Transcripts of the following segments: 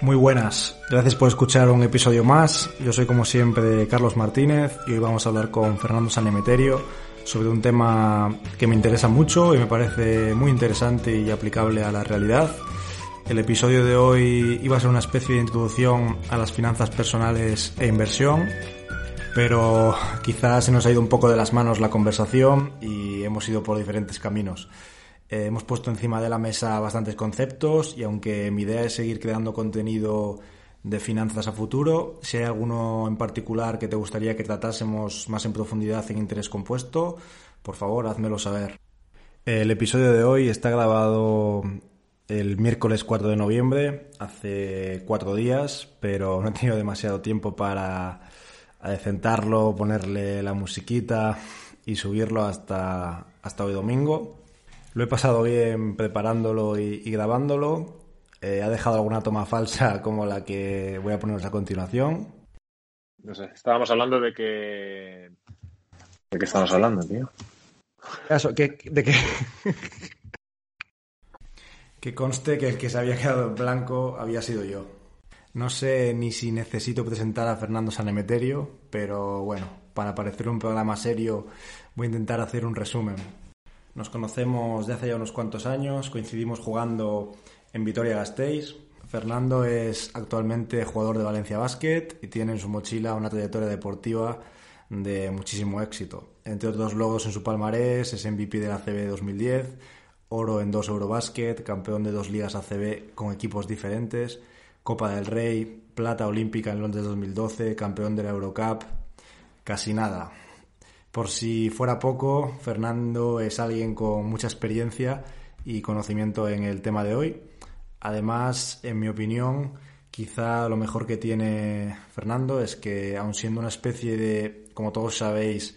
Muy buenas, gracias por escuchar un episodio más. Yo soy como siempre Carlos Martínez y hoy vamos a hablar con Fernando Sanemeterio sobre un tema que me interesa mucho y me parece muy interesante y aplicable a la realidad. El episodio de hoy iba a ser una especie de introducción a las finanzas personales e inversión, pero quizás se nos ha ido un poco de las manos la conversación y hemos ido por diferentes caminos. Eh, hemos puesto encima de la mesa bastantes conceptos y aunque mi idea es seguir creando contenido de finanzas a futuro, si hay alguno en particular que te gustaría que tratásemos más en profundidad en interés compuesto, por favor, házmelo saber. El episodio de hoy está grabado el miércoles 4 de noviembre, hace cuatro días, pero no he tenido demasiado tiempo para adecentarlo, ponerle la musiquita y subirlo hasta, hasta hoy domingo. Lo he pasado bien preparándolo y, grabándolo. Eh, ha dejado alguna toma falsa como la que voy a poneros a continuación. No sé, estábamos hablando de que... ¿De qué estamos hablando, tío? de que... que conste que el que se había quedado en blanco había sido yo. No sé ni si necesito presentar a Fernando Sanemeterio, pero bueno, para parecer un programa serio voy a intentar hacer un resumen. Nos conocemos de hace ya unos cuantos años, coincidimos jugando en Vitoria-Gasteiz. Fernando es actualmente jugador de Valencia Basket y tiene en su mochila una trayectoria deportiva de muchísimo éxito. Entre otros logros en su palmarés, es MVP de la ACB 2010, oro en dos Eurobasket, campeón de dos ligas ACB con equipos diferentes, Copa del Rey, plata olímpica en Londres 2012, campeón de la Eurocup, casi nada. Por si fuera poco, Fernando es alguien con mucha experiencia y conocimiento en el tema de hoy. Además, en mi opinión, quizá lo mejor que tiene Fernando es que, aun siendo una especie de, como todos sabéis,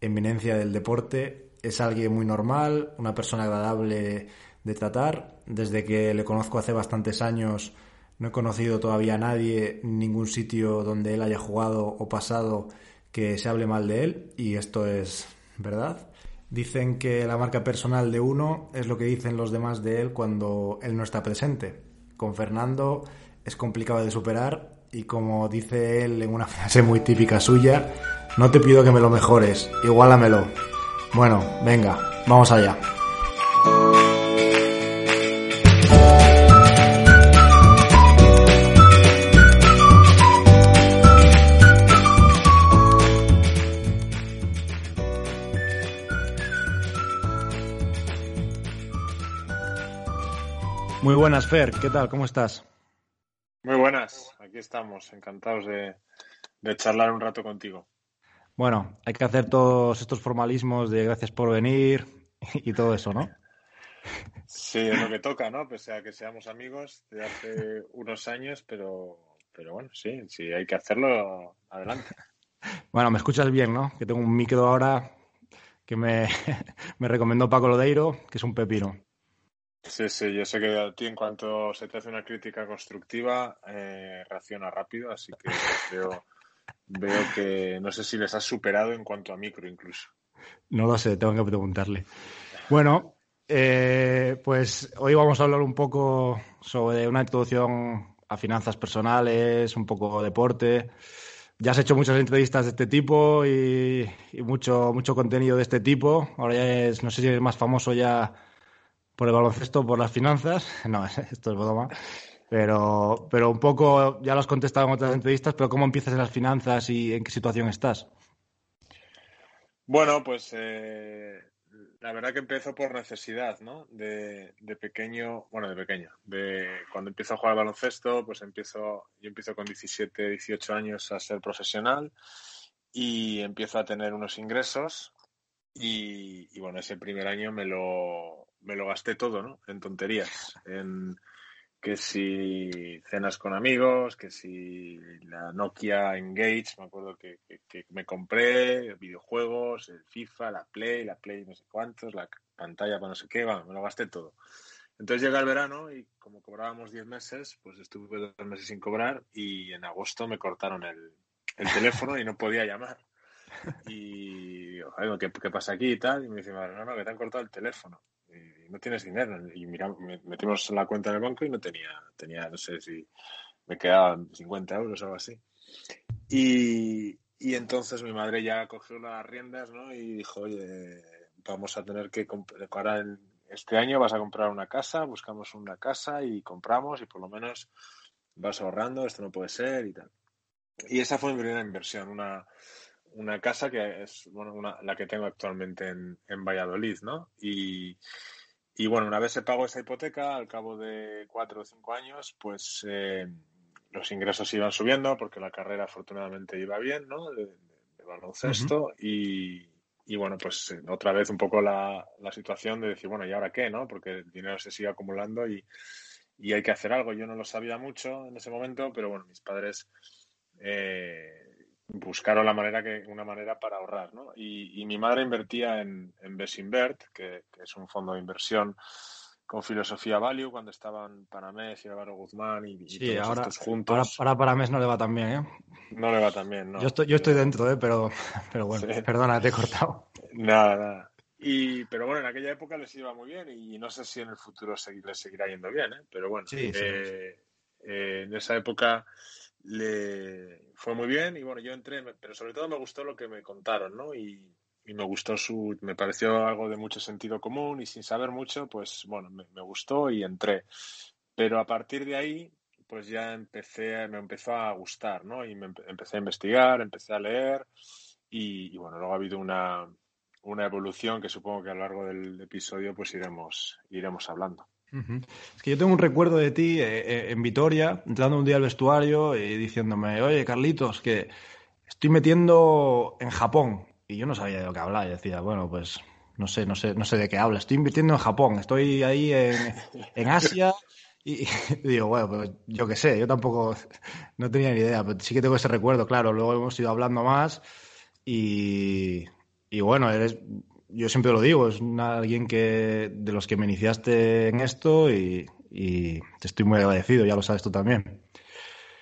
eminencia del deporte, es alguien muy normal, una persona agradable de tratar. Desde que le conozco hace bastantes años, no he conocido todavía a nadie, ningún sitio donde él haya jugado o pasado que se hable mal de él y esto es verdad. Dicen que la marca personal de uno es lo que dicen los demás de él cuando él no está presente. Con Fernando es complicado de superar y como dice él en una frase muy típica suya, no te pido que me lo mejores, igualamelo. Bueno, venga, vamos allá. Muy buenas, Fer. ¿Qué tal? ¿Cómo estás? Muy buenas. Aquí estamos. Encantados de, charlar un rato contigo. Bueno, hay que hacer todos estos formalismos de gracias por venir y todo eso, ¿no? Sí, es lo que toca, ¿no? Pese a que seamos amigos de hace unos años, pero, pero bueno, sí, sí, hay que hacerlo, adelante. Bueno, me escuchas bien, ¿no? Que tengo un micro ahora que me, me recomendó Paco Lodeiro, que es un pepino. Sí, sí, yo sé que a ti en cuanto se te hace una crítica constructiva, eh, reacciona rápido, así que veo, veo que no sé si les has superado en cuanto a micro incluso. No lo sé, tengo que preguntarle. Bueno, eh, pues hoy vamos a hablar un poco sobre una introducción a finanzas personales, un poco deporte. Ya has hecho muchas entrevistas de este tipo y, y mucho, mucho contenido de este tipo. Ahora ya es, no sé si eres más famoso ya por el baloncesto, por las finanzas. No, esto es broma. Pero, pero un poco, ya lo has contestado en otras entrevistas, pero ¿cómo empiezas en las finanzas y en qué situación estás? Bueno, pues eh, la verdad que empiezo por necesidad, ¿no? De, de, pequeño, bueno, de pequeño, de cuando empiezo a jugar al baloncesto, pues empiezo, yo empiezo con 17, 18 años a ser profesional y empiezo a tener unos ingresos y, y bueno, ese primer año me lo, me lo gasté todo, ¿no? En tonterías. En que si cenas con amigos, que si la Nokia Engage, me acuerdo que, me compré, videojuegos, el FIFA, la Play, la Play no sé cuántos, la pantalla para no sé qué, bueno, me lo gasté todo. Entonces llega el verano y como cobrábamos 10 meses, pues estuve dos meses sin cobrar y en agosto me cortaron el, teléfono y no podía llamar. Y digo, ¿qué, ¿qué, pasa aquí y tal? Y me dice, no, no, que te han cortado el teléfono no tienes dinero. Y mira, metimos la cuenta en el banco y no tenía, tenía, no sé si me quedaban 50 euros o algo así. Y, y entonces mi madre ya cogió las riendas, ¿no? Y dijo, oye, vamos a tener que comprar, este año vas a comprar una casa, buscamos una casa y compramos y por lo menos vas ahorrando, esto no puede ser y tal. Y esa fue mi primera inversión, una, una casa que es bueno, una, la que tengo actualmente en, en Valladolid, ¿no? Y, y, bueno, una vez se pagó esa hipoteca, al cabo de cuatro o cinco años, pues eh, los ingresos iban subiendo porque la carrera afortunadamente iba bien, ¿no? De, baloncesto y, y, bueno, pues eh, otra vez un poco la, la, situación de decir, bueno, ¿y ahora qué, no? Porque el dinero se sigue acumulando y, y hay que hacer algo. Yo no lo sabía mucho en ese momento, pero bueno, mis padres eh, buscaron la manera que, una manera para ahorrar, ¿no? Y, mi madre invertía en, en Besinvert, que, que, es un fondo de inversión con filosofía value cuando estaban Paramés y Álvaro Guzmán y, sí, todos ahora, estos juntos. Ahora, Paramés no le va tan bien, ¿eh? No le va tan bien, ¿no? Yo estoy, yo estoy dentro, ¿eh? Pero, pero bueno, perdona, te he cortado. Nada, nada. Y, pero bueno, en aquella época les iba muy bien y no sé si en el futuro les seguirá yendo bien, ¿eh? Pero bueno, sí, eh, eh, en esa época le fue muy bien y bueno, yo entré, pero sobre todo me gustó lo que me contaron, ¿no? Y, y me gustó su, me pareció algo de mucho sentido común y sin saber mucho, pues bueno, me, gustó y entré. Pero a partir de ahí, pues ya empecé, me empezó a gustar, ¿no? Y me empecé a investigar, empecé a leer y, y bueno, luego ha habido una, una evolución que supongo que a lo largo del episodio pues iremos, iremos hablando. Es que yo tengo un recuerdo de ti eh, eh, en Vitoria, entrando un día al vestuario y diciéndome, oye, Carlitos, que estoy metiendo en Japón. Y yo no sabía de lo que hablaba. Y decía, bueno, pues no sé, no sé, no sé de qué habla. Estoy invirtiendo en Japón, estoy ahí en, Asia. Y, y, digo, bueno, pues yo qué sé, yo tampoco no tenía ni idea, pero sí que tengo ese recuerdo, claro. Luego hemos ido hablando más y, y bueno, eres, yo siempre lo digo, es alguien que de los que me iniciaste en esto y, te estoy muy agradecido, ya lo sabes tú también.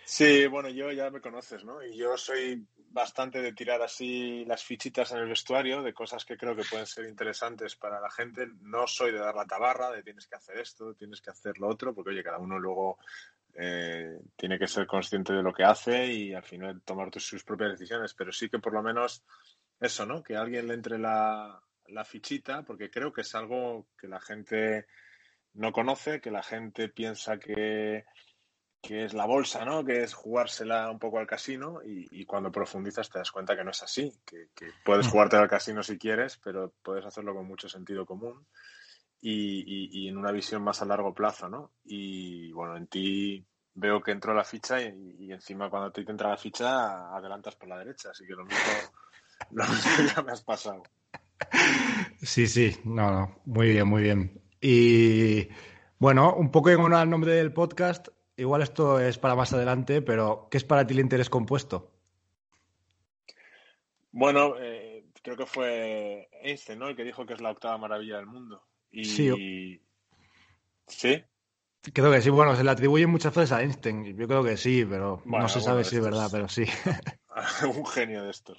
Sí, bueno, yo ya me conoces, ¿no? Y yo soy bastante de tirar así las fichitas en el vestuario de cosas que creo que pueden ser interesantes para la gente. No soy de dar la tabarra, de tienes que hacer esto, tienes que hacer lo otro, porque oye, cada uno luego eh, tiene que ser consciente de lo que hace y al final tomar sus propias decisiones, pero sí que por lo menos eso, ¿no? Que alguien le entre la, la fichita, porque creo que es algo que la gente no conoce, que la gente piensa que, que es la bolsa, ¿no? Que es jugársela un poco al casino y, y cuando profundizas te das cuenta que no es así, que, que puedes mm. jugarte al casino si quieres, pero puedes hacerlo con mucho sentido común y, y, y, en una visión más a largo plazo, ¿no? Y bueno, en ti veo que entró la ficha y, encima cuando te entra la ficha adelantas por la derecha, así que lo mismo, lo mismo ya me has pasado. Sí, sí, no, no, muy bien, muy bien. Y bueno, un poco en honor al nombre del podcast, igual esto es para más adelante, pero ¿qué es para ti el interés compuesto? Bueno, eh, creo que fue Einstein, ¿no? El que dijo que es la octava maravilla del mundo. Y... Sí. ¿Sí? Creo que sí, bueno, se le atribuyen muchas veces a Einstein, yo creo que sí, pero bueno, no se sabe si es verdad, pero sí. un genio de estos.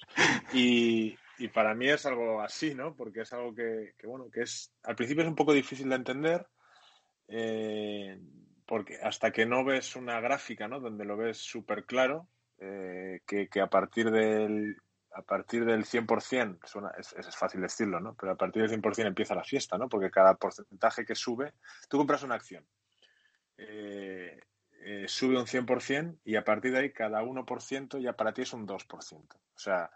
Y, y para mí es algo así, ¿no? Porque es algo que, que bueno, que es, al principio es un poco difícil de entender, eh, porque hasta que no ves una gráfica, ¿no? Donde lo ves súper claro, eh, que, que, a partir del a partir del 100%, suena, es, fácil decirlo, ¿no? Pero a partir del 100% empieza la fiesta, ¿no? Porque cada porcentaje que sube, tú compras una acción, eh, eh, sube un 100% y a partir de ahí cada 1% ya para ti es un 2%. O sea,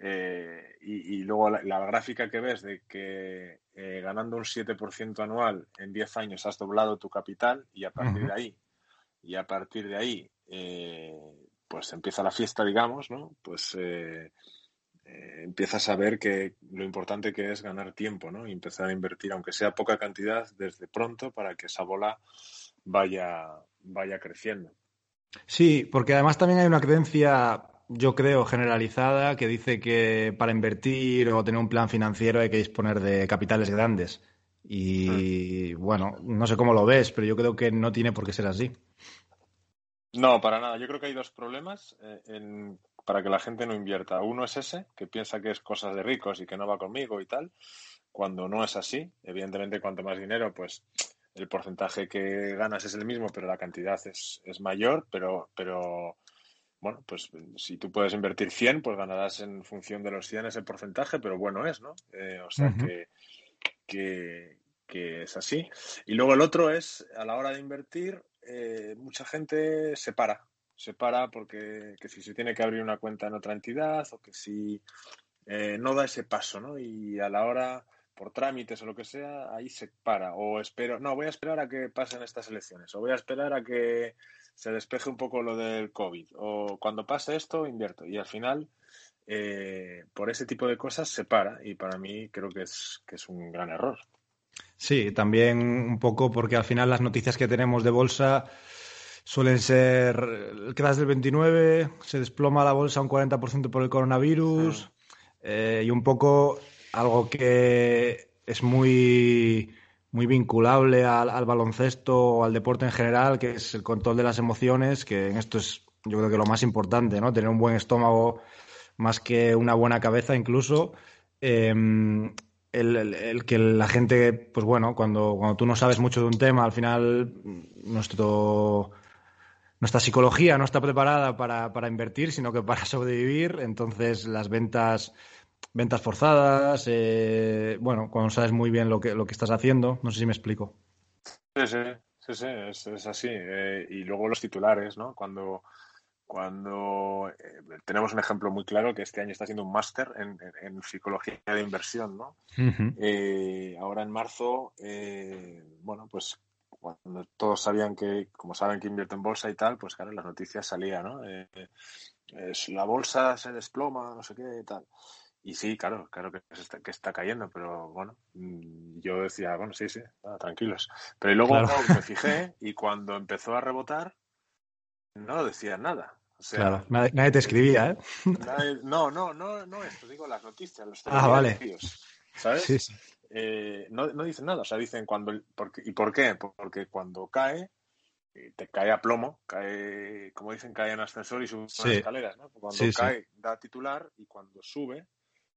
eh, y, y, luego la, la, gráfica que ves de que eh, ganando un 7% anual en 10 años has doblado tu capital y a partir uh -huh. de ahí, y a partir de ahí, eh, pues empieza la fiesta, digamos, ¿no? Pues empiezas a ver que lo importante que es ganar tiempo, ¿no? Y empezar a invertir, aunque sea poca cantidad, desde pronto para que esa bola vaya, vaya creciendo. Sí, porque además también hay una creencia yo creo, generalizada que dice que para invertir o tener un plan financiero hay que disponer de capitales grandes. Y mm. bueno, no sé cómo lo ves, pero yo creo que no tiene por qué ser así. No, para nada. Yo creo que hay dos problemas eh, en, para que la gente no invierta. Uno es ese, que piensa que es cosas de ricos y que no va conmigo y tal, cuando no es así. Evidentemente, cuanto más dinero, pues el porcentaje que ganas es el mismo, pero la cantidad es, es mayor, pero, pero bueno, pues si tú puedes invertir 100, pues ganarás en función de los 100 ese porcentaje, pero bueno es, ¿no? Eh, o sea que, que, que, es así. Y luego el otro es, a la hora de invertir, eh, mucha gente se para, se para porque que si se tiene que abrir una cuenta en otra entidad o que si eh, no da ese paso, ¿no? Y a la hora, por trámites o lo que sea, ahí se para. O espero, no, voy a esperar a que pasen estas elecciones, o voy a esperar a que se despeje un poco lo del COVID, o cuando pase esto, invierto. Y al final, eh, por ese tipo de cosas, se para. Y para mí creo que es, que es un gran error. Sí, también un poco porque al final las noticias que tenemos de bolsa suelen ser el crash del 29, se desploma la bolsa un 40% por el coronavirus eh, y un poco algo que es muy, muy vinculable al, al, baloncesto o al deporte en general, que es el control de las emociones, que en esto es yo creo que lo más importante, ¿no? Tener un buen estómago más que una buena cabeza incluso. Eh, el, que la gente, pues bueno, cuando, cuando tú no sabes mucho de un tema, al final nuestro nuestra psicología no está preparada para, para, invertir, sino que para sobrevivir. Entonces, las ventas, ventas forzadas, eh, bueno, cuando sabes muy bien lo que, lo que estás haciendo, no sé si me explico. Sí, sí, sí, sí es, es así. Eh, y luego los titulares, ¿no? Cuando, cuando eh, tenemos un ejemplo muy claro que este año está haciendo un máster en, en, en, psicología de inversión, ¿no? Uh -huh. eh, ahora en marzo, eh, bueno, pues cuando todos sabían que, como saben que invierte en bolsa y tal, pues claro, las noticias salían, ¿no? Eh, es, la bolsa se desploma, no sé qué y tal. Y sí, claro, claro que está, que está cayendo, pero bueno, mm, yo decía, bueno, sí, sí, nada, tranquilos. Pero luego claro. me fijé y cuando empezó a rebotar, no decía nada. O sea, claro, nadie, nadie, te escribía, ¿eh? Nadie, no, no, no, no esto, digo las noticias, los ah, vale. ¿sabes? Sí, sí. Eh, no, no, dicen nada, o sea, dicen cuando, porque, ¿y por qué? Porque cuando cae, eh, te cae a plomo, cae, como dicen, cae en ascensor y sube sí. escaleras, ¿no? Cuando cae, da titular y cuando sube,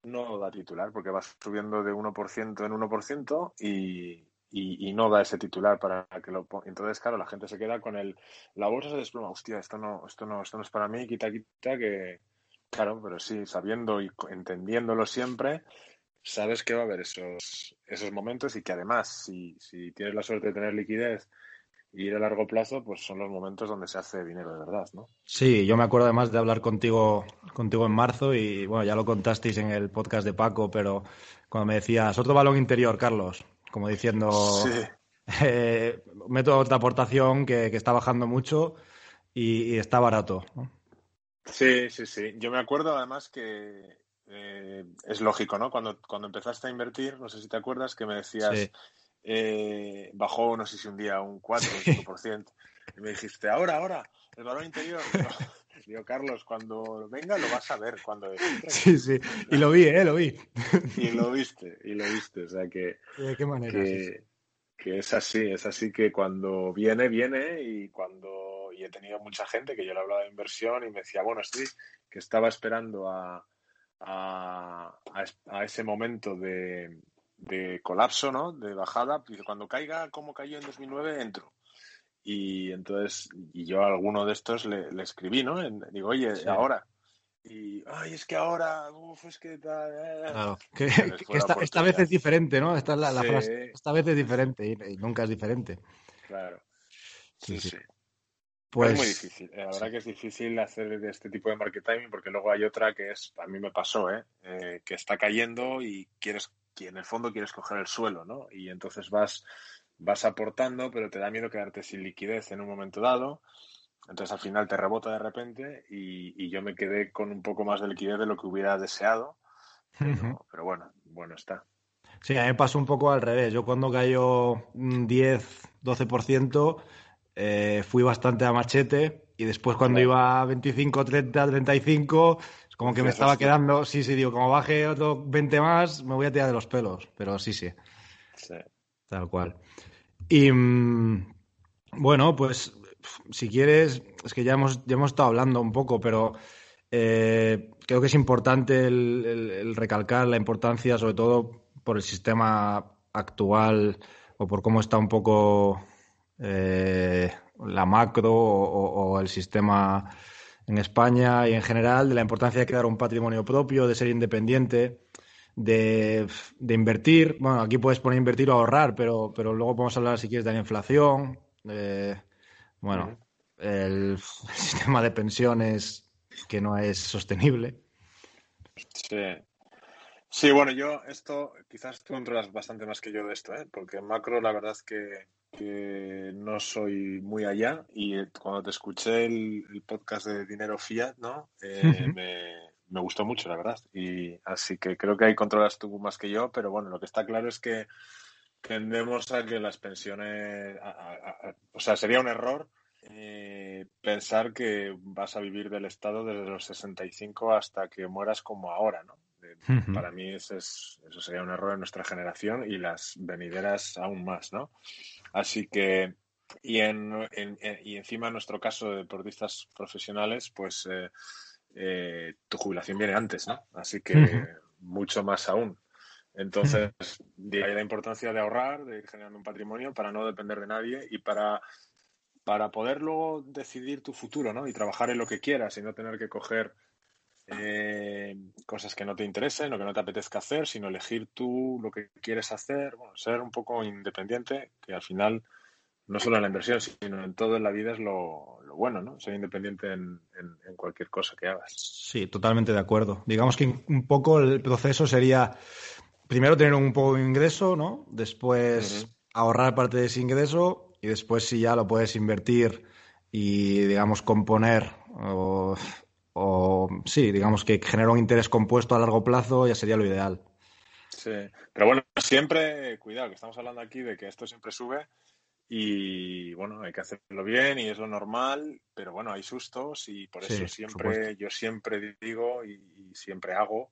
no da titular, porque va subiendo de 1% en 1% y, y, y, no da ese titular para que lo. Entonces, claro, la gente se queda con el, la bolsa se desploma, hostia, esto no, esto no, esto no es para mí, quita, quita, que, claro, pero sí, sabiendo y entendiéndolo siempre, sabes que va a haber esos, esos momentos y que además, si, si tienes la suerte de tener liquidez ir a largo plazo, pues son los momentos donde se hace dinero de verdad, ¿no? Sí, yo me acuerdo además de hablar contigo, contigo en marzo y bueno, ya lo contasteis en el podcast de Paco, pero cuando me decías otro balón interior, Carlos, como diciendo sí. eh, método de aportación que, que, está bajando mucho y, y está barato. ¿no? Sí, sí, sí. Yo me acuerdo además que eh, es lógico, ¿no? Cuando, cuando empezaste a invertir, no sé si te acuerdas, que me decías, sí. Eh, bajó, no sé si un día un 4 o un 5%, y me dijiste, ahora, ahora, el valor interior. Digo, Carlos, cuando venga lo vas a ver cuando Sí, sí, y lo vi, ¿eh? Lo vi. Y lo viste, y lo viste, o sea que... ¿De qué manera? Que, que es así, es así que cuando viene, viene y cuando... Y he tenido mucha gente que yo le hablaba de inversión y me decía, bueno, estoy que estaba esperando a, a, a, a ese momento de, de, colapso, ¿no? De bajada. Dice, cuando caiga como cayó en 2009, entro. Y entonces, y yo a alguno de estos le, le escribí, ¿no? En, digo, oye, sí. ahora. Y, ay, es que ahora, uf, es que tal. Eh". Claro, que, que esta, esta, vez es diferente, ¿no? Esta es la, la sí. frase. Esta vez es diferente y, y, nunca es diferente. Claro. Sí, sí. sí. Pues... Es muy difícil. La verdad que es difícil hacer este tipo de market timing porque luego hay otra que es, a mí me pasó, ¿eh? eh que está cayendo y quieres, en el fondo quieres coger el suelo, ¿no? Y entonces vas, vas aportando, pero te da miedo quedarte sin liquidez en un momento dado. Entonces al final te rebota de repente y, y yo me quedé con un poco más de liquidez de lo que hubiera deseado. Pero, uh -huh. pero bueno, bueno está. Sí, a mí me pasó un poco al revés. Yo cuando cayó un 10, 12%, eh, fui bastante a machete y después cuando iba a 25, 30, 35, es como que me estaba quedando, sí, sí, digo, como baje otro 20 más, me voy a tirar de los pelos, pero sí, sí. sí. Tal cual. Y mm, bueno, pues si quieres, es que ya hemos, ya hemos estado hablando un poco, pero eh, creo que es importante el, el, el recalcar la importancia, sobre todo por el sistema actual o por cómo está un poco eh, la macro o, el sistema en España y en general, de la importancia de crear un patrimonio propio, de ser independiente, de, invertir. Bueno, aquí puedes poner invertir o ahorrar, pero, pero luego podemos hablar, si quieres, de la inflación. bueno, el, sistema de pensiones que no es sostenible. Sí. Sí, bueno, yo esto, quizás tú controlas bastante más que yo de esto, ¿eh? porque en macro la verdad es que, no soy muy allá y cuando te escuché el, podcast de Dinero Fiat, ¿no? Eh, me, gustó mucho, la verdad. Y así que creo que ahí controlas tú más que yo, pero bueno, lo que está claro es que tendemos a que las pensiones, o sea, sería un error eh, pensar que vas a vivir del Estado desde los 65 hasta que mueras como ahora, ¿no? Para mí eso, eso sería un error en nuestra generación y las venideras aún más, ¿no? Así que, y, en, y encima en nuestro caso de deportistas profesionales, pues eh, eh, tu jubilación viene antes, ¿no? Así que mucho más aún. Entonces, de ahí la importancia de ahorrar, de ir generando un patrimonio para no depender de nadie y para para poder luego decidir tu futuro, ¿no? Y trabajar en lo que quieras y no tener que coger eh, cosas que no te interesen o que no te apetezca hacer, sino elegir tú lo que quieres hacer, bueno, ser un poco independiente, que al final no solo en la inversión, sino en todo en la vida es lo, bueno, ¿no? Ser independiente en, cualquier cosa que hagas. Sí, totalmente de acuerdo. Digamos que un poco el proceso sería primero tener un poco de ingreso, ¿no? Después ahorrar parte de ese ingreso y después si ya lo puedes invertir y, digamos, componer o, sí, digamos que genera un interés compuesto a largo plazo, ya sería lo ideal. Sí, pero bueno, siempre, cuidado, que estamos hablando aquí de que esto siempre sube y bueno, hay que hacerlo bien y es lo normal, pero bueno, hay sustos y por eso siempre, yo siempre digo y siempre hago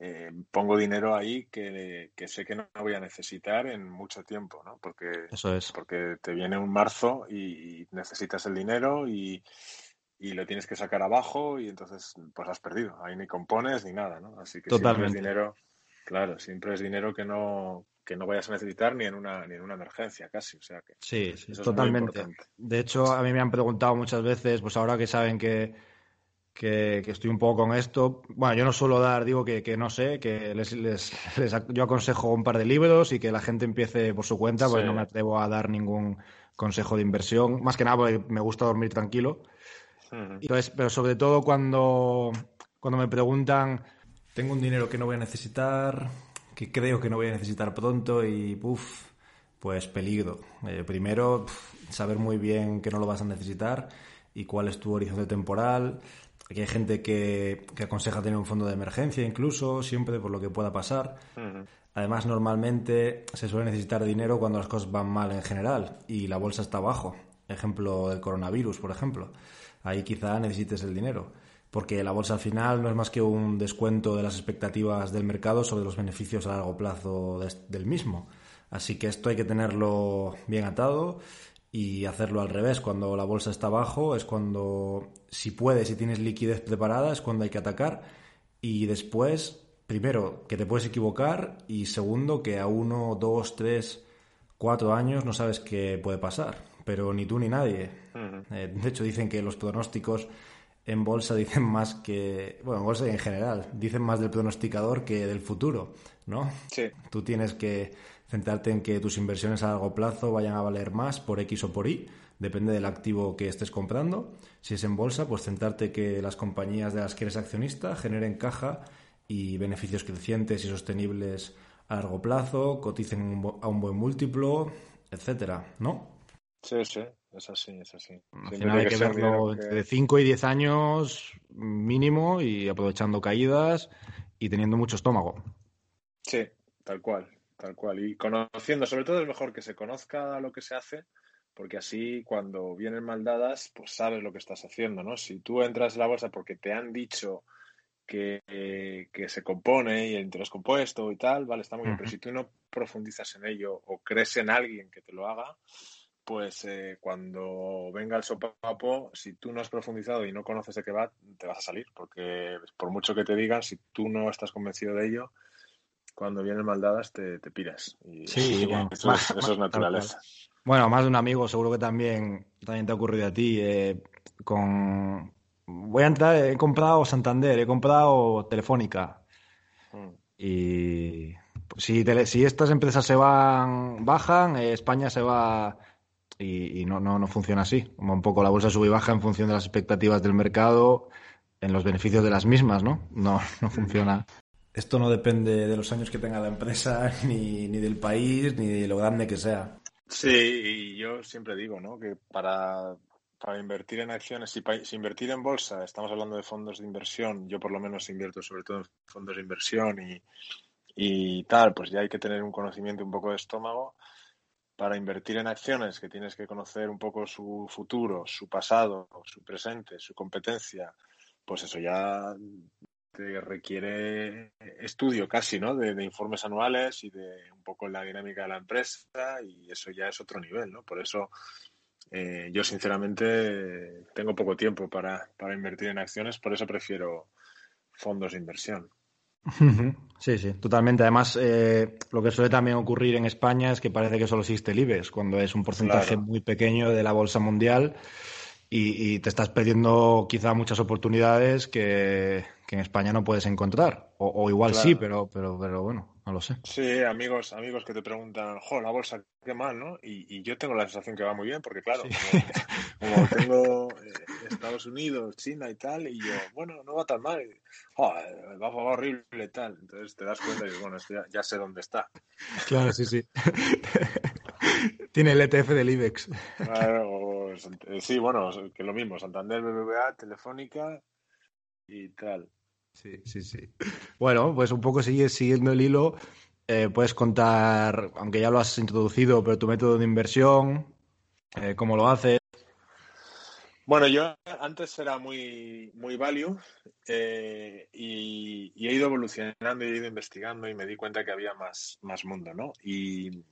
eh, pongo dinero ahí que, sé que no voy a necesitar en mucho tiempo, ¿no? Porque, Eso es. porque te viene un marzo y necesitas el dinero y, lo tienes que sacar abajo y entonces pues has perdido. Ahí ni compones ni nada, ¿no? Así que siempre es dinero, claro, siempre es dinero que no, que no vayas a necesitar ni en una, ni en una emergencia casi. O sea que sí, sí totalmente. De hecho, a mí me han preguntado muchas veces, pues ahora que saben que que, estoy un poco con esto. Bueno, yo no suelo dar, digo que, no sé, que les, les, yo aconsejo un par de libros y que la gente empiece por su cuenta, porque no me atrevo a dar ningún consejo de inversión. Más que nada porque me gusta dormir tranquilo. Entonces, pero sobre todo cuando, cuando me preguntan, tengo un dinero que no voy a necesitar, que creo que no voy a necesitar pronto y, puff, pues peligro. Eh, primero, saber muy bien que no lo vas a necesitar y cuál es tu horizonte temporal. Aquí hay gente que, aconseja tener un fondo de emergencia incluso, siempre por lo que pueda pasar. Además, normalmente se suele necesitar dinero cuando las cosas van mal en general y la bolsa está abajo. Ejemplo del coronavirus, por ejemplo. Ahí quizá necesites el dinero. Porque la bolsa al final no es más que un descuento de las expectativas del mercado sobre los beneficios a largo plazo del mismo. Así que esto hay que tenerlo bien atado y hacerlo al revés. Cuando la bolsa está abajo es cuando, si puedes, si tienes liquidez preparada, es cuando hay que atacar. Y después, primero, que te puedes equivocar y segundo, que a uno, dos, tres, cuatro años no sabes qué puede pasar. Pero ni tú ni nadie. Eh, de hecho, dicen que los pronósticos en bolsa dicen más que, bueno, en bolsa y en general, dicen más del pronosticador que del futuro, ¿no? Sí. Tú tienes que centrarte en que tus inversiones a largo plazo vayan a valer más por X o por Y, depende del activo que estés comprando. Si es en bolsa, pues centrarte que las compañías de las que eres accionista generen caja y beneficios crecientes y sostenibles a largo plazo, coticen a un buen múltiplo, etcétera, ¿no? Sí, sí, es así, es así. Al final hay que, verlo de 5 y 10 años mínimo y aprovechando caídas y teniendo mucho estómago. Sí, tal cual, Tal cual. Y conociendo, sobre todo es mejor que se conozca lo que se hace, porque así cuando vienen mal dadas, pues sabes lo que estás haciendo, ¿no? Si tú entras en la bolsa porque te han dicho que, que se compone y el interés compuesto y tal, vale, está muy bien, pero si tú no profundizas en ello o crees en alguien que te lo haga, pues eh, cuando venga el sopapo, si tú no has profundizado y no conoces de qué va, te vas a salir, porque por mucho que te digan, si tú no estás convencido de ello, cuando vienen maldadas te, te piras. Y, sí, eso, es, naturaleza. Bueno, más de un amigo, seguro que también, también te ha ocurrido a ti. Eh, con Voy a entrar, he comprado Santander, he comprado Telefónica. Mm. Y si, si estas empresas se van, bajan, eh, España se va y, no, no, no, funciona así. Como un poco la bolsa sube y baja en función de las expectativas del mercado, en los beneficios de las mismas, ¿no? No, no funciona. Esto no depende de los años que tenga la empresa, ni, ni del país, ni de lo grande que sea. Sí, y yo siempre digo, ¿no? Que para, para invertir en acciones, y si invertir en bolsa, estamos hablando de fondos de inversión, yo por lo menos invierto sobre todo en fondos de inversión y, y tal, pues ya hay que tener un conocimiento un poco de estómago. Para invertir en acciones, que tienes que conocer un poco su futuro, su pasado, su presente, su competencia, pues eso ya te requiere estudio casi, ¿no? De, informes anuales y de un poco la dinámica de la empresa y eso ya es otro nivel, ¿no? Por eso eh, yo sinceramente tengo poco tiempo para, para invertir en acciones, por eso prefiero fondos de inversión. Sí, sí, totalmente. Además, eh, lo que suele también ocurrir en España es que parece que solo existe el IBEX, cuando es un porcentaje muy pequeño de la bolsa mundial y, te estás perdiendo quizá muchas oportunidades que, en España no puedes encontrar. O, igual sí, pero, pero, pero bueno, no lo sé. Sí, amigos, amigos que te preguntan, jo, la bolsa, qué mal, ¿no? Y, yo tengo la sensación que va muy bien, porque claro, como, tengo eh, Estados Unidos, China y tal, y yo, bueno, no va tan mal, va, horrible y tal. Entonces te das cuenta y dices, bueno, ya, sé dónde está. Claro, sí, sí. Tiene el ETF del IBEX. Claro, eh, sí, bueno, que lo mismo, Santander, BBVA, Telefónica y tal. Sí, sí, sí. Bueno, pues un poco sigues siguiendo el hilo. Eh, puedes contar, aunque ya lo has introducido, pero tu método de inversión, eh, cómo lo haces. Bueno, yo antes era muy, muy value eh, y, he ido evolucionando y he ido investigando y me di cuenta que había más, más mundo, ¿no? Y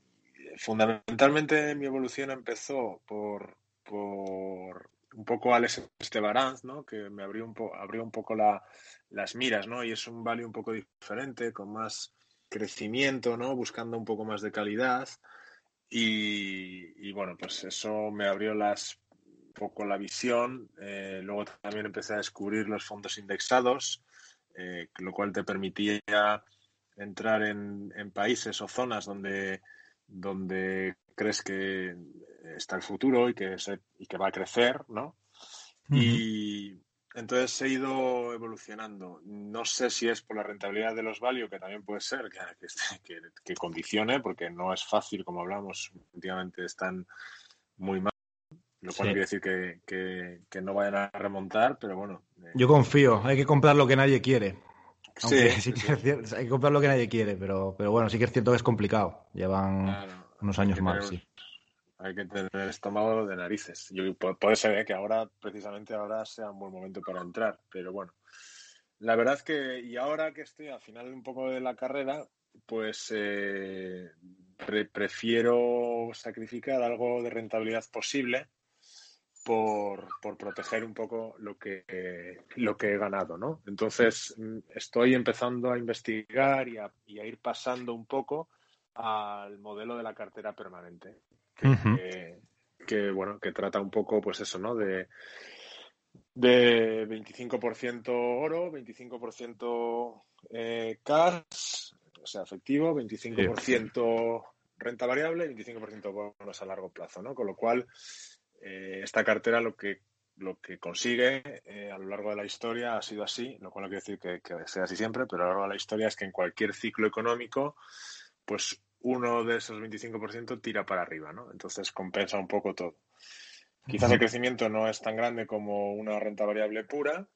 fundamentalmente mi evolución empezó por, por un poco Alex Estebaranz, ¿no? Que me abrió un, abrió un poco la, las miras, ¿no? Y es un value un poco diferente, con más crecimiento, ¿no? Buscando un poco más de calidad. Y, bueno, pues eso me abrió las un poco la visión. Eh, luego también empecé a descubrir los fondos indexados, eh, lo cual te permitía entrar en, países o zonas donde, donde crees que está el futuro y que, y que va a crecer, ¿no? Y entonces he ido evolucionando. No sé si es por la rentabilidad de los value, que también puede ser, que, que, condicione, porque no es fácil, como hablamos, últimamente están muy mal. Lo cual quiere decir que, no vayan a remontar, pero bueno. Eh, Yo confío, hay que comprar lo que nadie quiere. sí, hay que comprar lo que nadie quiere, pero, pero bueno, sí que es cierto que es complicado. Llevan unos años más, sí hay que tener el estómago de narices. Puede ser ¿eh? que ahora, precisamente ahora, sea un buen momento para entrar, pero bueno. La verdad que, y ahora que estoy al final un poco de la carrera, pues eh, prefiero sacrificar algo de rentabilidad posible por, proteger un poco lo que, lo que he ganado, ¿no? Entonces, mm, estoy empezando a investigar y a ir pasando un poco al modelo de la cartera permanente que, bueno, que trata un poco, pues eso, ¿no? De, de 25% oro, 25% eh, cash, o sea, efectivo, 25% renta variable y 25% bonos a largo plazo, ¿no? Con lo cual, eh, esta cartera lo que lo que consigue eh, a lo largo de la historia ha sido así, lo cual no quiere decir que, que, sea así siempre, pero a lo largo de la historia es que en cualquier ciclo económico, pues uno de esos 25% tira para arriba, ¿no? Entonces compensa un poco todo. Quizás el crecimiento no es tan grande como una renta variable pura,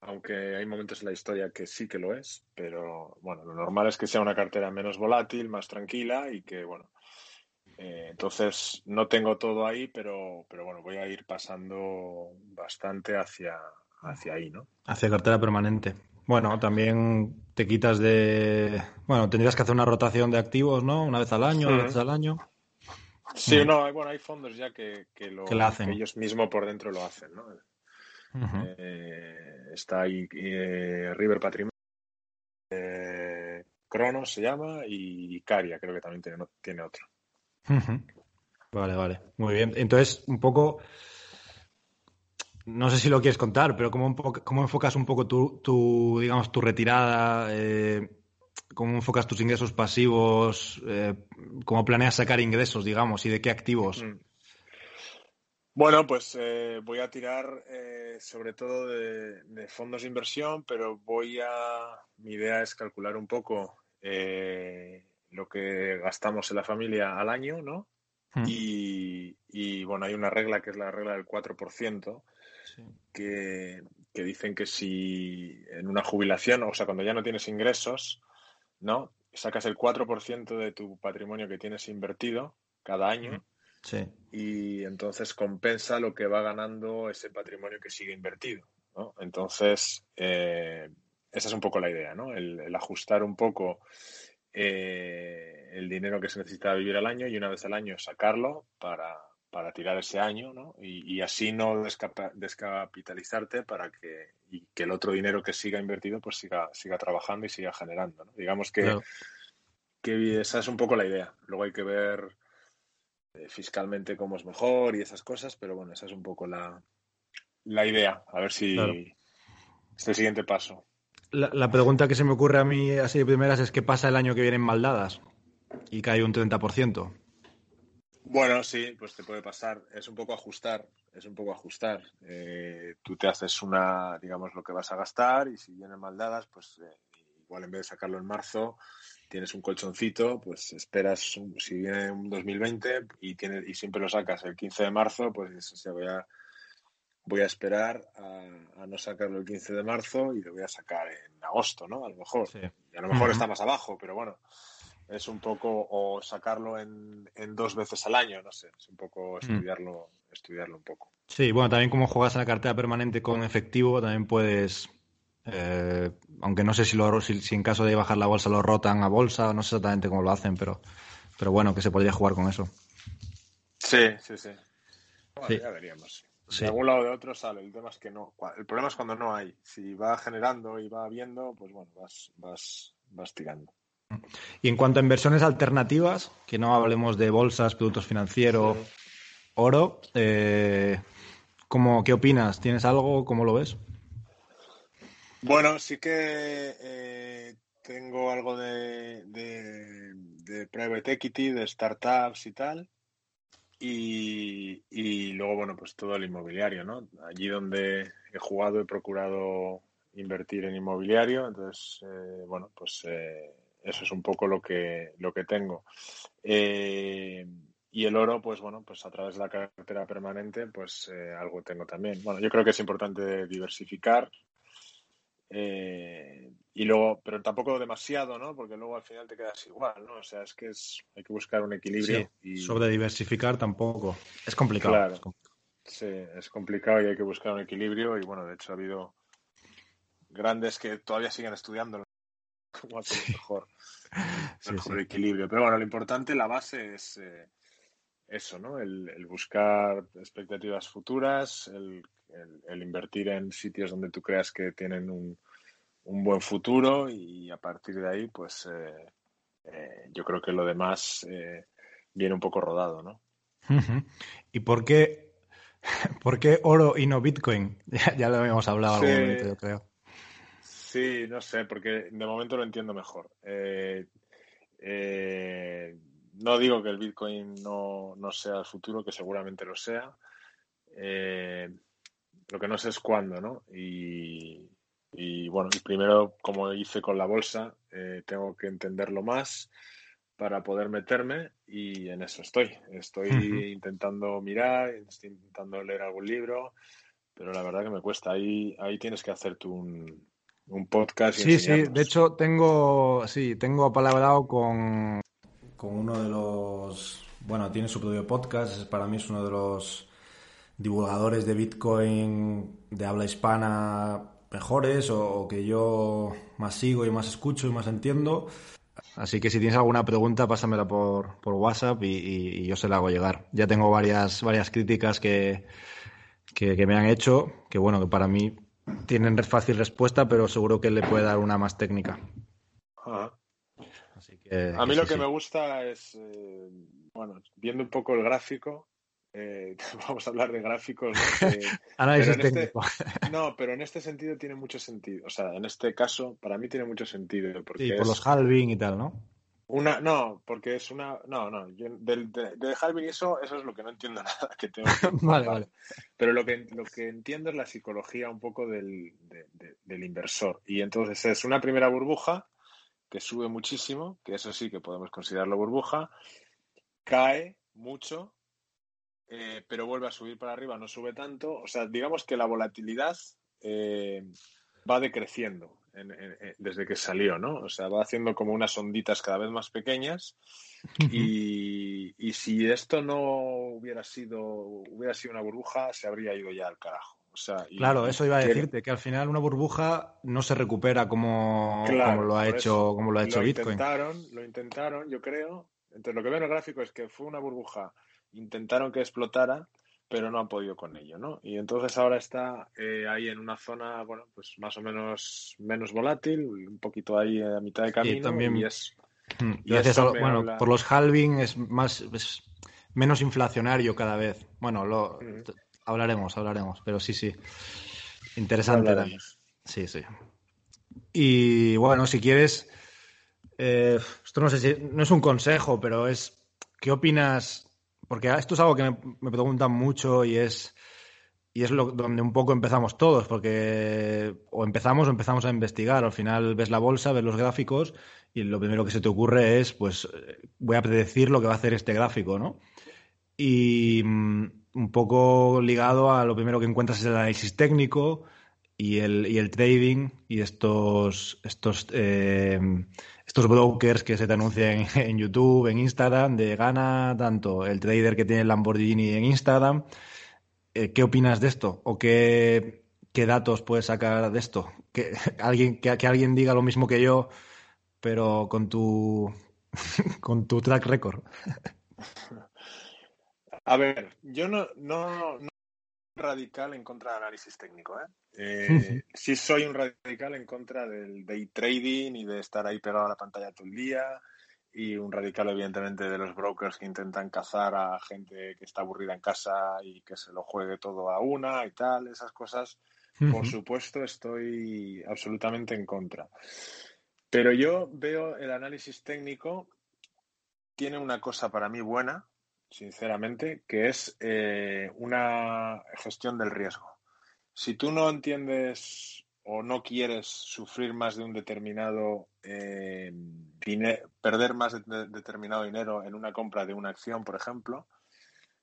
aunque hay momentos en la historia que sí que lo es, pero bueno, lo normal es que sea una cartera menos volátil, más tranquila y que, bueno, eh, entonces no tengo todo ahí, pero, pero bueno, voy a ir pasando bastante hacia, hacia ahí, ¿no? Hacia cartera permanente. Bueno, también te quitas de. Bueno, tendrías que hacer una rotación de activos, ¿no? Una vez al año, una vez al año. Sí, mm. no, bueno, hay fondos ya que, lo, hacen. ellos mismos por dentro lo hacen, ¿no? Eh, está ahí eh, River Patrimonio, eh, Cronos se llama, y Caria creo que también tiene, tiene otro. Vale, vale. Muy bien. Entonces, un poco. No sé si lo quieres contar, pero ¿cómo, cómo enfocas un poco tu, digamos, tu retirada? Eh, ¿Cómo enfocas tus ingresos pasivos? Eh, ¿Cómo planeas sacar ingresos, digamos, y de qué activos? Mm. Bueno, pues eh, voy a tirar eh, sobre todo de, fondos de inversión, pero voy a. Mi idea es calcular un poco eh, lo que gastamos en la familia al año, ¿no? Hmm. Y, bueno, hay una regla que es la regla del 4%, que, que dicen que si en una jubilación, o sea, cuando ya no tienes ingresos, ¿no? Sacas el 4% de tu patrimonio que tienes invertido cada año. Hmm. Y entonces compensa lo que va ganando ese patrimonio que sigue invertido. ¿no? Entonces, eh, esa es un poco la idea, ¿no? El, ajustar un poco eh, el dinero que se necesita vivir al año y una vez al año sacarlo para, tirar ese año, ¿no? Y, así no descapitalizarte para que, y que el otro dinero que siga invertido pues siga, siga trabajando y siga generando, Digamos que, que esa es un poco la idea. Luego hay que ver eh, fiscalmente cómo es mejor y esas cosas, pero bueno, esa es un poco la, la idea. A ver si es el siguiente paso. La, pregunta que se me ocurre a mí así de primeras es qué pasa el año que viene en Maldadas y cae un 30%. Bueno, sí, pues te puede pasar. Es un poco ajustar, es un poco ajustar. Eh, tú te haces una, digamos, lo que vas a gastar y si vienen maldadas, pues eh, igual en vez de sacarlo en marzo, tienes un colchoncito, pues esperas, si viene un 2020 y, tienes, y siempre lo sacas el 15 de marzo, pues se voy a, voy a esperar a, no sacarlo el 15 de marzo y lo voy a sacar en agosto, ¿no? A lo mejor. Y a lo mejor está más abajo, pero bueno, es un poco, o sacarlo en, en, dos veces al año, no sé, es un poco estudiarlo, estudiarlo un poco. Sí, bueno, también como juegas en la cartera permanente con efectivo, también puedes eh, aunque no sé si, lo, si, en caso de bajar la bolsa lo rotan a bolsa, no sé exactamente cómo lo hacen, pero, pero bueno, que se podría jugar con eso. Sí, sí, sí. Ya veríamos. De algún lado o de otro sale. El tema es que no. El problema es cuando no hay. Si va generando y va viendo, pues bueno, vas, vas, vas tirando. Y en cuanto a inversiones alternativas, que no hablemos de bolsas, productos financieros, oro, eh, ¿qué opinas? ¿Tienes algo? ¿Cómo lo ves? Bueno, sí que eh, tengo algo de, private equity, de startups y tal. Y, luego, bueno, pues todo el inmobiliario, ¿no? Allí donde he jugado he procurado invertir en inmobiliario. Entonces, eh, bueno, pues eh, eso es un poco lo que, lo que tengo. y el oro, pues bueno, pues a través de la cartera permanente, pues algo tengo también. Bueno, yo creo que es importante diversificar eh, y luego, pero tampoco demasiado, ¿no? Porque luego al final te quedas igual, ¿no? O sea, es que es, hay que buscar un equilibrio. y... Sobre diversificar tampoco. Es complicado, claro. Sí, es complicado y hay que buscar un equilibrio. Y bueno, de hecho ha habido grandes que todavía siguen estudiando hacer mejor, mejor equilibrio. Pero bueno, lo importante, la base es eh, eso, ¿no? El, buscar expectativas futuras, el, invertir en sitios donde tú creas que tienen un, buen futuro y a partir de ahí, pues eh, eh, yo creo que lo demás eh, viene un poco rodado, ¿no? ¿Y por qué, por qué oro y no Bitcoin? Ya, lo habíamos hablado algún momento, yo creo. Sí, no sé, porque de momento lo entiendo mejor. Eh, no digo que el Bitcoin no, sea el futuro, que seguramente lo sea. Eh, lo que no sé es cuándo, ¿no? Y, bueno, y primero, como hice con la bolsa, eh, tengo que entenderlo más para poder meterme y en eso estoy. Estoy intentando mirar, estoy intentando leer algún libro, pero la verdad que me cuesta. Ahí, ahí tienes que hacerte un, un podcast. sí, sí, de hecho tengo, sí, tengo apalabrado con con uno de los, bueno, tiene su propio podcast, para mí es uno de los divulgadores de Bitcoin de habla hispana mejores o, que yo más sigo y más escucho y más entiendo. Así que si tienes alguna pregunta, pásamela por, por WhatsApp y, yo se la hago llegar. Ya tengo varias, varias críticas que, que, me han hecho, que bueno, que para mí tienen fácil respuesta, pero seguro que le puede dar una más técnica. a mí lo que me gusta es, eh, bueno, viendo un poco el gráfico, eh, vamos a hablar de gráficos. ¿no? Análisis este técnico. no, pero en este sentido tiene mucho sentido. O sea, en este caso, para mí tiene mucho sentido. Porque sí, por los halving y tal, ¿no? Una, no, porque es una. No, no. del, de, de halving eso, eso es lo que no entiendo nada. Que tengo vale, vale. Pero lo que, lo que entiendo es la psicología un poco del, del inversor. Y entonces es una primera burbuja que sube muchísimo, que eso sí que podemos considerarlo burbuja, cae mucho, eh, pero vuelve a subir para arriba, no sube tanto. O sea, digamos que la volatilidad eh, va decreciendo desde que salió, ¿no? O sea, va haciendo como unas onditas cada vez más pequeñas. Y, si esto no hubiera sido, hubiera sido una burbuja, se habría ido ya al carajo. O sea, claro, eso iba a decirte, que al final una burbuja no se recupera como, como lo ha hecho, como lo ha hecho lo Bitcoin. Intentaron, lo intentaron, yo creo. Entonces lo que veo en el gráfico es que fue una burbuja, intentaron que explotara, pero no han podido con ello, ¿no? Y entonces ahora está eh, ahí en una zona, bueno, pues más o menos menos volátil, un poquito ahí a mitad de camino. Y también, y es, mm, bueno, por los halving es más, es menos inflacionario cada vez. Bueno, lo hablaremos, hablaremos, pero sí, sí. Interesante también. Sí, sí. Y bueno, si quieres, eh, esto no sé si no es un consejo, pero es, ¿qué opinas porque esto es algo que me, preguntan mucho y es, y es lo, donde un poco empezamos todos, porque o empezamos o empezamos a investigar. Al final ves la bolsa, ves los gráficos y lo primero que se te ocurre es, pues, voy a predecir lo que va a hacer este gráfico, ¿no? Y mm, un poco ligado a lo primero que encuentras es el análisis técnico y el, y el trading y estos, estos eh, estos brokers que se te anuncian en, YouTube, en Instagram, de gana tanto el trader que tiene Lamborghini en Instagram. Eh, ¿Qué opinas de esto? ¿O qué, qué datos puedes sacar de esto? Que alguien, que, alguien diga lo mismo que yo, pero con tu, con tu track record. A ver, yo no, no, radical en contra del análisis técnico. ¿eh? Eh, sí soy un radical en contra del day trading y de estar ahí pegado a la pantalla todo el día. Y un radical, evidentemente, de los brokers que intentan cazar a gente que está aburrida en casa y que se lo juegue todo a una y tal, esas cosas. Por supuesto, estoy absolutamente en contra. Pero yo veo el análisis técnico tiene una cosa para mí buena, sinceramente, que es eh, una gestión del riesgo. Si tú no entiendes o no quieres sufrir más de un determinado eh, perder más de, determinado dinero en una compra de una acción, por ejemplo,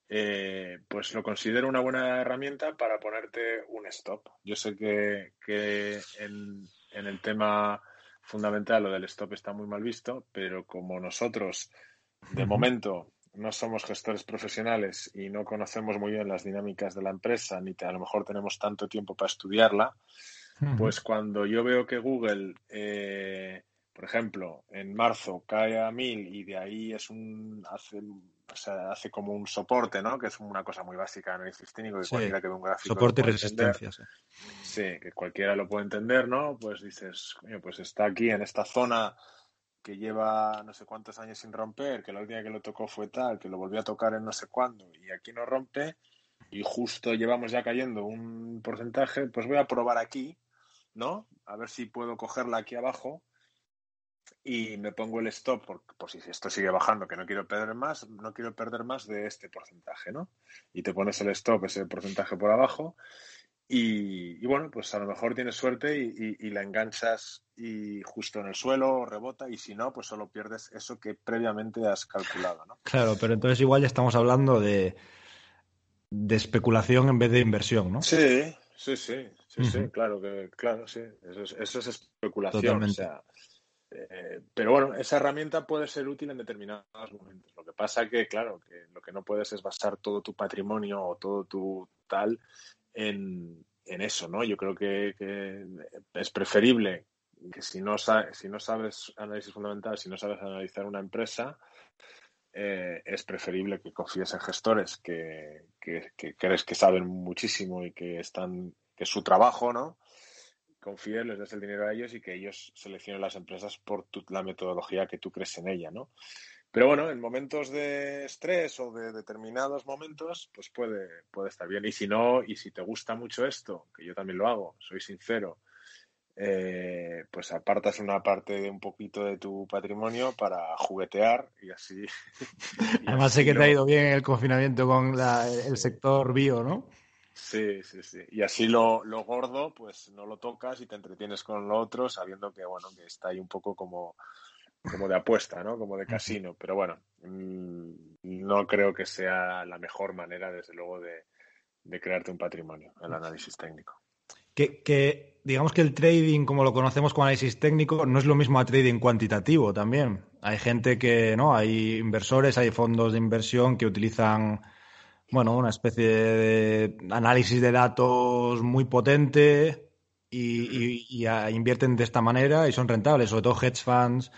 eh, pues lo considero una buena herramienta para ponerte un stop. Yo sé que, en, en el tema fundamental lo del stop está muy mal visto, pero como nosotros de momento no somos gestores profesionales y no conocemos muy bien las dinámicas de la empresa, ni a lo mejor tenemos tanto tiempo para estudiarla, pues cuando yo veo que Google, eh, por ejemplo, en marzo cae a mil y de ahí es un hace, o sea, hace como un soporte, ¿no? Que es una cosa muy básica en análisis técnico que cualquiera que ve un gráfico soporte y resistencia. Sí. sí. que cualquiera lo puede entender, ¿no? Pues dices, pues está aquí en esta zona que lleva no sé cuántos años sin romper, que la última que lo tocó fue tal, que lo volvió a tocar en no sé cuándo y aquí no rompe y justo llevamos ya cayendo un porcentaje, pues voy a probar aquí, ¿no? A ver si puedo cogerla aquí abajo y me pongo el stop por, por, si esto sigue bajando, que no quiero perder más, no quiero perder más de este porcentaje, ¿no? Y te pones el stop, ese porcentaje por abajo y, bueno, pues a lo mejor tienes suerte y, la enganchas y justo en el suelo rebota y si no, pues solo pierdes eso que previamente has calculado, ¿no? Claro, pero entonces igual ya estamos hablando de, de especulación en vez de inversión, ¿no? Sí, sí, sí, sí, sí, claro que, claro, sí, eso es, eso es especulación, o sea, eh, pero bueno, esa herramienta puede ser útil en determinados momentos. Lo que pasa que, claro, que lo que no puedes es basar todo tu patrimonio o todo tu tal en, eso, ¿no? Yo creo que, es preferible que si no, si no sabes análisis fundamental, si no sabes analizar una empresa, eh, es preferible que confíes en gestores que, crees que saben muchísimo y que están, que es su trabajo, ¿no? confíes, les des el dinero a ellos y que ellos seleccionen las empresas por la metodología que tú crees en ella, ¿no? Pero bueno, en momentos de estrés o de determinados momentos, pues puede, puede estar bien. Y si no, y si te gusta mucho esto, que yo también lo hago, soy sincero, eh, pues apartas una parte de un poquito de tu patrimonio para juguetear y así. Además sé que te ha ido bien el confinamiento con el sector bio, ¿no? Sí, sí, sí. Y así lo, lo, gordo, pues no lo tocas y te entretienes con lo otro, sabiendo que, bueno, que está ahí un poco como como de apuesta, ¿no? Como de casino. Pero bueno, mm, no creo que sea la mejor manera, desde luego, de, crearte un patrimonio, el análisis técnico. Que, digamos que el trading, como lo conocemos con análisis técnico, no es lo mismo a trading cuantitativo también. Hay gente que, ¿no? Hay inversores, hay fondos de inversión que utilizan, bueno, una especie de análisis de datos muy potente y, y invierten de esta manera y son rentables, sobre todo hedge funds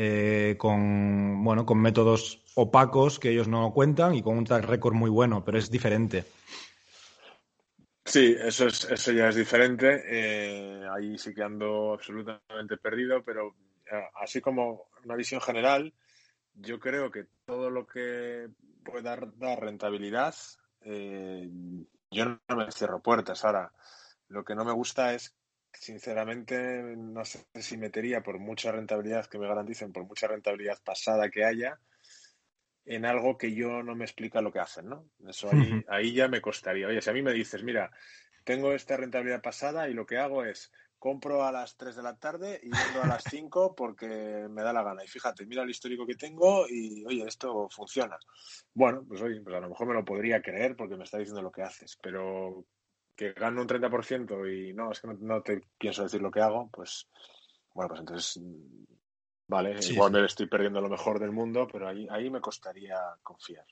eh, con, bueno, con métodos opacos que ellos no cuentan y con un track record muy bueno, pero es diferente. Sí, eso, es, eso ya es diferente. Eh, ahí sí que ando absolutamente perdido, pero eh, así como una visión general, yo creo que todo lo que pueda dar rentabilidad, yo no me cierro puertas. Ahora, lo que no me gusta es sinceramente, no sé si metería por mucha rentabilidad que me garanticen, por mucha rentabilidad pasada que haya, en algo que yo no me explica lo que hacen, ¿no? Eso ahí, ahí ya me costaría. Oye, si a mí me dices, mira, tengo esta rentabilidad pasada y lo que hago es compro a las 3 de la tarde y vendo a las 5 porque me da la gana. Y fíjate, mira el histórico que tengo y, oye, esto funciona. Bueno, pues oye, pues a lo mejor me lo podría creer porque me está diciendo lo que haces, pero que gano un 30% y no, es que no, te pienso decir lo que hago, pues bueno, pues entonces, vale, igual me estoy perdiendo lo mejor del mundo, pero ahí, ahí me costaría confiar.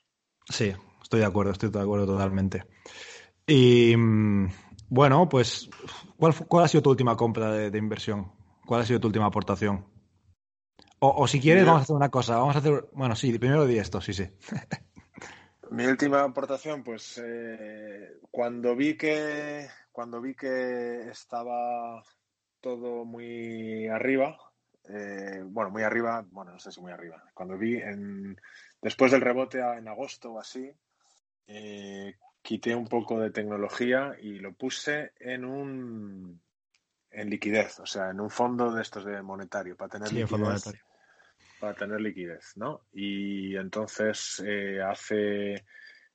Sí, estoy de acuerdo, estoy de acuerdo totalmente. Y mm, bueno, pues, ¿cuál, cuál ha sido tu última compra de, inversión? ¿Cuál ha sido tu última aportación? O, si quieres, vamos a hacer una cosa. Vamos a hacer. Bueno, sí, primero di esto, sí, sí. Mi última aportación, pues eh, cuando vi que cuando vi que estaba todo muy arriba, eh, bueno, muy arriba, bueno, no sé si muy arriba. Cuando vi en, después del rebote en agosto o así, eh, quité un poco de tecnología y lo puse en un en liquidez, o sea, en un fondo de estos de monetario para tener liquidez. Para tener liquidez, ¿no? Y entonces eh, hace,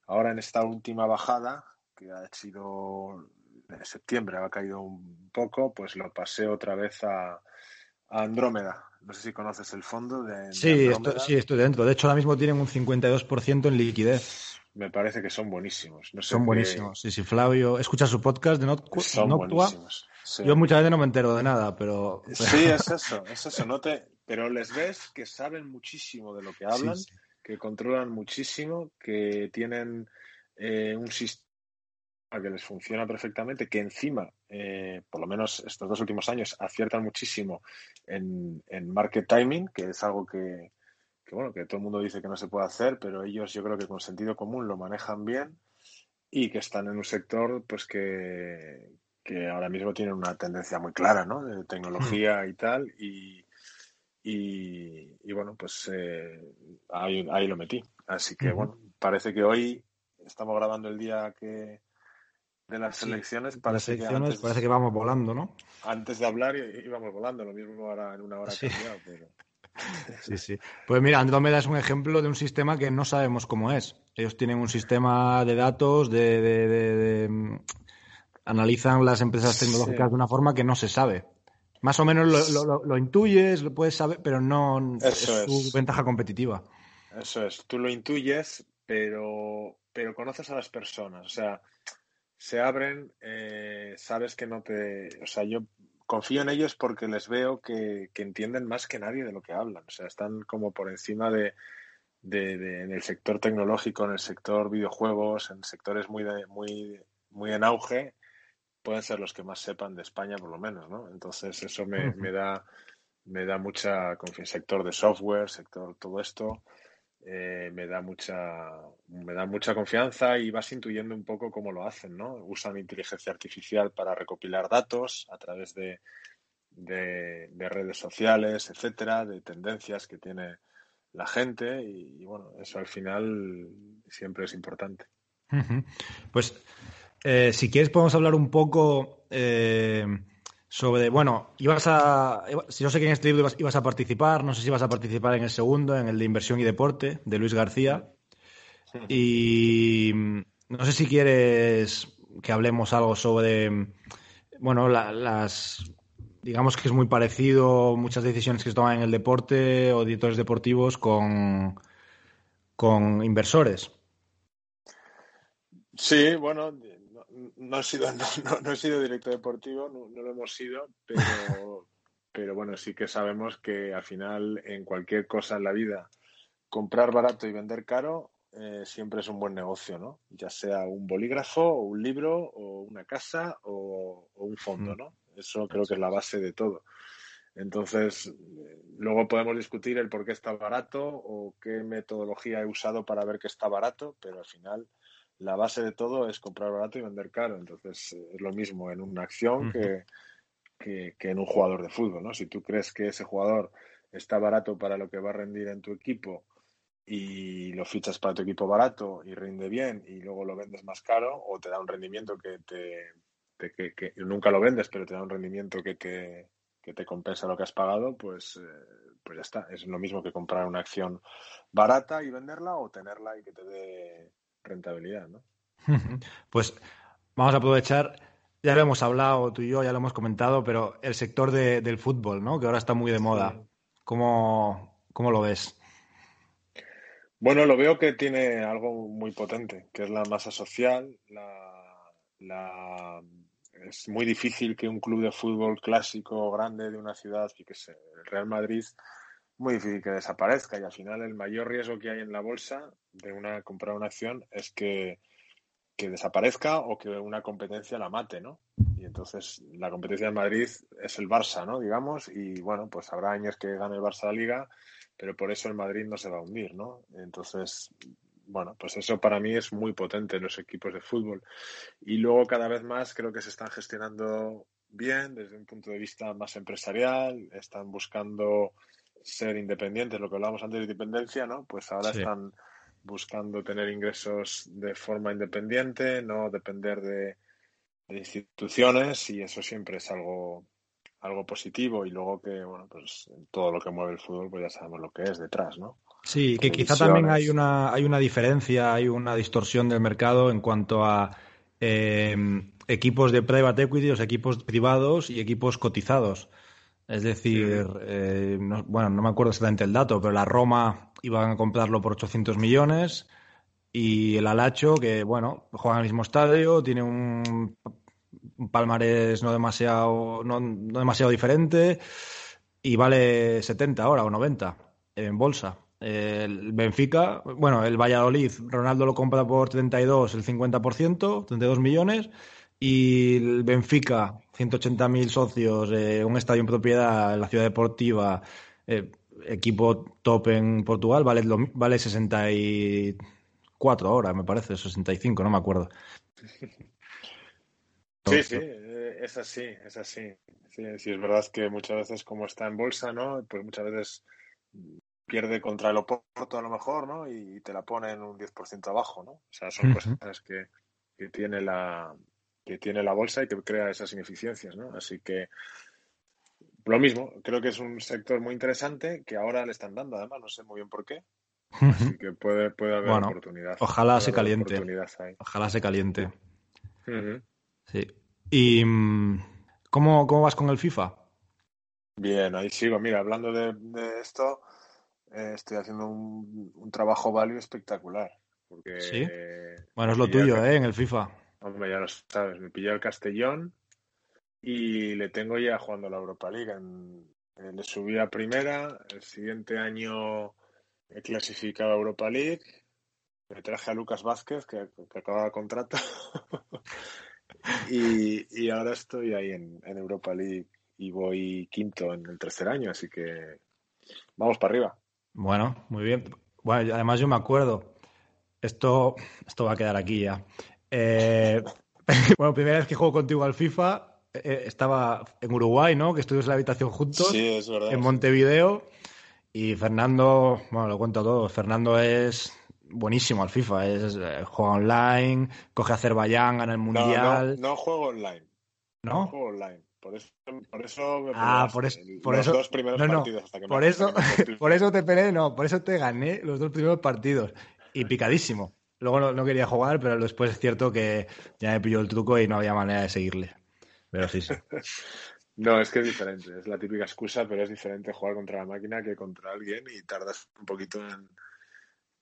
ahora en esta última bajada, que ha sido en septiembre, ha caído un poco, pues lo pasé otra vez a, Andrómeda. No sé si conoces el fondo de, sí, sí, estoy dentro. De hecho, ahora mismo tienen un 52% en liquidez. Me parece que son buenísimos. son buenísimos. Sí, sí, Flavio. Escucha su podcast de Son buenísimos. Yo muchas veces no me entero de nada, pero... Sí, es eso, es eso. No te, pero les ves que saben muchísimo de lo que hablan, que controlan muchísimo, que tienen eh, un sistema que les funciona perfectamente, que encima, eh, por lo menos estos dos últimos años, aciertan muchísimo en, market timing, que es algo que, bueno, que todo el mundo dice que no se puede hacer, pero ellos yo creo que con sentido común lo manejan bien y que están en un sector pues que, que ahora mismo tiene una tendencia muy clara, ¿no? De tecnología y tal, y, y, bueno, pues eh, ahí, ahí, lo metí. Así que bueno, parece que hoy estamos grabando el día que de las elecciones. Parece, que parece que vamos volando, ¿no? Antes de hablar íbamos volando, lo mismo ahora en una hora sí. cambiado, pero... Sí, sí. Pues mira, Andrómeda es un ejemplo de un sistema que no sabemos cómo es. Ellos tienen un sistema de datos, de, mm, analizan las empresas tecnológicas de una forma que no se sabe. Más o menos lo, intuyes, lo puedes saber, pero no es su ventaja competitiva. Eso es, tú lo intuyes, pero, pero conoces a las personas. O sea, se abren, eh, sabes que no te. O sea, yo confío en ellos porque les veo que, entienden más que nadie de lo que hablan. O sea, están como por encima de, de, en el sector tecnológico, en el sector videojuegos, en sectores muy, muy, muy en auge pueden ser los que más sepan de España, por lo menos, ¿no? Entonces, eso me, da, me da mucha confianza. Sector de software, sector, todo esto. eh, me da mucha me da mucha confianza y vas intuyendo un poco cómo lo hacen, ¿no? Usan inteligencia artificial para recopilar datos a través de, de, redes sociales, etcétera, de tendencias que tiene la gente y, bueno, eso al final siempre es importante. Pues eh, si quieres podemos hablar un poco eh, sobre, bueno, ibas a, si no sé quién en este libro ibas, a participar, no sé si ibas a participar en el segundo, en el de inversión y deporte, de Luis García. Y no sé si quieres que hablemos algo sobre, bueno, las, digamos que es muy parecido muchas decisiones que se toman en el deporte o directores deportivos con, con inversores. Sí, bueno, no, he sido, no, he sido director deportivo, no, lo hemos sido, pero, pero bueno, sí que sabemos que al final en cualquier cosa en la vida, comprar barato y vender caro eh, siempre es un buen negocio, ¿no? Ya sea un bolígrafo o un libro o una casa o, un fondo, mm. ¿no? Eso creo que es la base de todo. Entonces, luego podemos discutir el por qué está barato o qué metodología he usado para ver que está barato, pero al final la base de todo es comprar barato y vender caro. Entonces, es lo mismo en una acción que, que, en un jugador de fútbol, ¿no? Si tú crees que ese jugador está barato para lo que va a rendir en tu equipo y lo fichas para tu equipo barato y rinde bien y luego lo vendes más caro o te da un rendimiento que te, que, nunca lo vendes pero te da un rendimiento que te, que te compensa lo que has pagado pues eh, pues ya está es lo mismo que comprar una acción barata y venderla o tenerla y que te dé rentabilidad ¿no? pues vamos a aprovechar ya lo hemos hablado tú y yo ya lo hemos comentado pero el sector del fútbol ¿no? que ahora está muy de moda ¿Cómo, ¿Cómo lo ves? Bueno, lo veo que tiene algo muy potente, que es la masa social. Es muy difícil que un club de fútbol clásico grande de una ciudad, que sé, el Real Madrid, muy difícil que desaparezca. Y al final el mayor riesgo que hay en la bolsa de una comprar una acción es que, que desaparezca o que una competencia la mate, ¿no? Y entonces la competencia de Madrid es el Barça, ¿no? Digamos, y bueno, pues habrá años que gane el Barça la Liga pero por eso el Madrid no se va a hundir, ¿no? Entonces, bueno, pues eso para mí es muy potente en los equipos de fútbol. Y luego cada vez más creo que se están gestionando bien desde un punto de vista más empresarial, están buscando ser independientes, lo que hablábamos antes de independencia, ¿no? Pues ahora están buscando tener ingresos de forma independiente, no depender de, de instituciones y eso siempre es algo algo positivo y luego que, bueno, pues todo lo que mueve el fútbol, pues ya sabemos lo que es detrás, ¿no? Sí, que quizá también hay una, hay una diferencia, hay una distorsión del mercado en cuanto a eh, equipos de private equity, los equipos privados y equipos cotizados. Es decir, eh, bueno, no me acuerdo exactamente el dato, pero la Roma iban a comprarlo por 800 millones y el Alacho, que bueno, juega en el mismo estadio, tiene un un palmarés no demasiado, no, demasiado diferente y vale 70 ahora o 90 en bolsa. El Benfica, bueno, el Valladolid, Ronaldo lo compra por 32, el 50%, 32 millones, y el Benfica, 180.000 socios, eh, un estadio en propiedad en la ciudad deportiva, eh, equipo top en Portugal, vale, vale 64 ahora, me parece, 65, no me acuerdo. Sí, sí, eh, es así, es así. Sí, es verdad que muchas veces como está en bolsa, ¿no? Pues muchas veces pierde contra el Oporto a lo mejor, ¿no? Y te la ponen un 10% abajo, ¿no? O sea, son cosas que, que, tiene la, que tiene la bolsa y que crea esas ineficiencias, ¿no? Así que lo mismo, creo que es un sector muy interesante que ahora le están dando, además, no sé muy bien por qué. Así que puede, puede haber oportunidad. Ojalá se caliente. Ojalá se caliente. Sí. ¿Y cómo, cómo vas con el FIFA? Bien, ahí sigo. Mira, hablando de, esto, eh, estoy haciendo un, trabajo value espectacular. Porque, sí. bueno, es lo tuyo, ¿eh? En el FIFA. Hombre, ya lo sabes. Me pillé el Castellón y le tengo ya jugando la Europa League. le subí a primera. El siguiente año he clasificado a Europa League. Me traje a Lucas Vázquez, que, que acaba el contrato. Y, ahora estoy ahí en, Europa League y voy quinto en el tercer año, así que vamos para arriba. Bueno, muy bien. Bueno, además yo me acuerdo. Esto, esto va a quedar aquí ya. Eh, bueno, primera vez que juego contigo al FIFA, eh, estaba en Uruguay, ¿no? Que estuvimos en la habitación juntos. Sí, es verdad. En Montevideo. Y Fernando, bueno, lo cuento todo. Fernando es buenísimo al FIFA. Es, eh, juega online, coge Azerbaiyán, gana el mundial. No, no, juego online. ¿No? No juego online. Por eso, por eso me Ah, por, es, por los eso. dos primeros no, partidos hasta que por me, eso, hasta que me por eso te peleé, no, por eso te gané los dos primeros partidos. Y picadísimo. Luego no, no, quería jugar, pero después es cierto que ya me pilló el truco y no había manera de seguirle. Pero sí, sí. No, es que es diferente. Es la típica excusa, pero es diferente jugar contra la máquina que contra alguien y tardas un poquito en.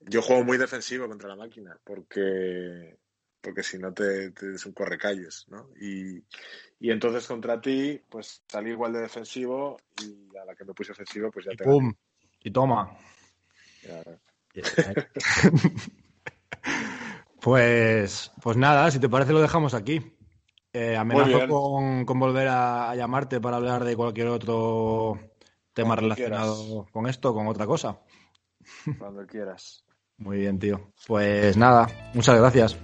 Yo juego muy defensivo contra la máquina porque porque si no te, te es un correcalles, ¿no? Y, y entonces contra ti, pues salí igual de defensivo y a la que me puse ofensivo, pues ya y te ¡Pum! Y toma. Ya. pues, pues nada, si te parece lo dejamos aquí. Eh, amenazo con, con, volver a, a, llamarte para hablar de cualquier otro tema Cuando relacionado quieras. con esto, con otra cosa. Cuando quieras. Muy bien, tío. Pues nada, muchas gracias.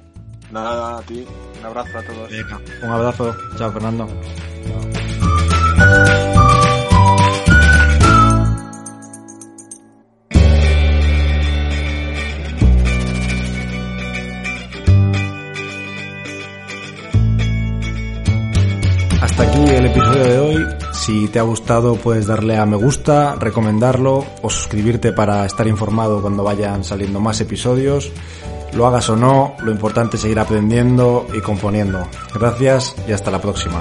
Nada, a ti. Un abrazo a todos. Venga, un abrazo. Chao, Fernando. Hasta de hoy. Si te ha gustado puedes darle a me gusta, recomendarlo o suscribirte para estar informado cuando vayan saliendo más episodios. Lo hagas o no, lo importante es seguir aprendiendo y componiendo. Gracias y hasta la próxima.